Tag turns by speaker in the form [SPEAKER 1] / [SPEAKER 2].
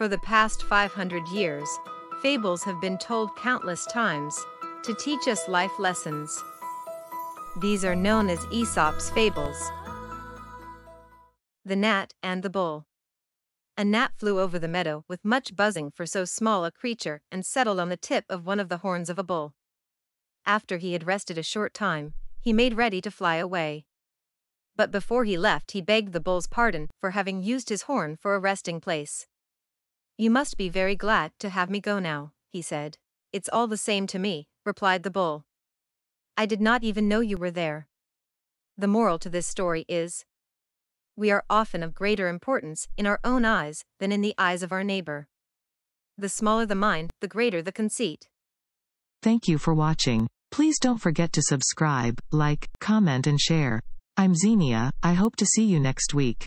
[SPEAKER 1] For the past 500 years, fables have been told countless times to teach us life lessons. These are known as Aesop's fables. The Gnat and the Bull. A gnat flew over the meadow with much buzzing for so small a creature and settled on the tip of one of the horns of a bull. After he had rested a short time, he made ready to fly away. But before he left, he begged the bull's pardon for having used his horn for a resting place. You must be very glad to have me go now, he said. It's all the same to me, replied the bull. I did not even know you were there. The moral to this story is we are often of greater importance in our own eyes than in the eyes of our neighbor. The smaller the mind, the greater the conceit.
[SPEAKER 2] Thank you for watching. Please don't forget to subscribe, like, comment and share. I'm Xenia, I hope to see you next week.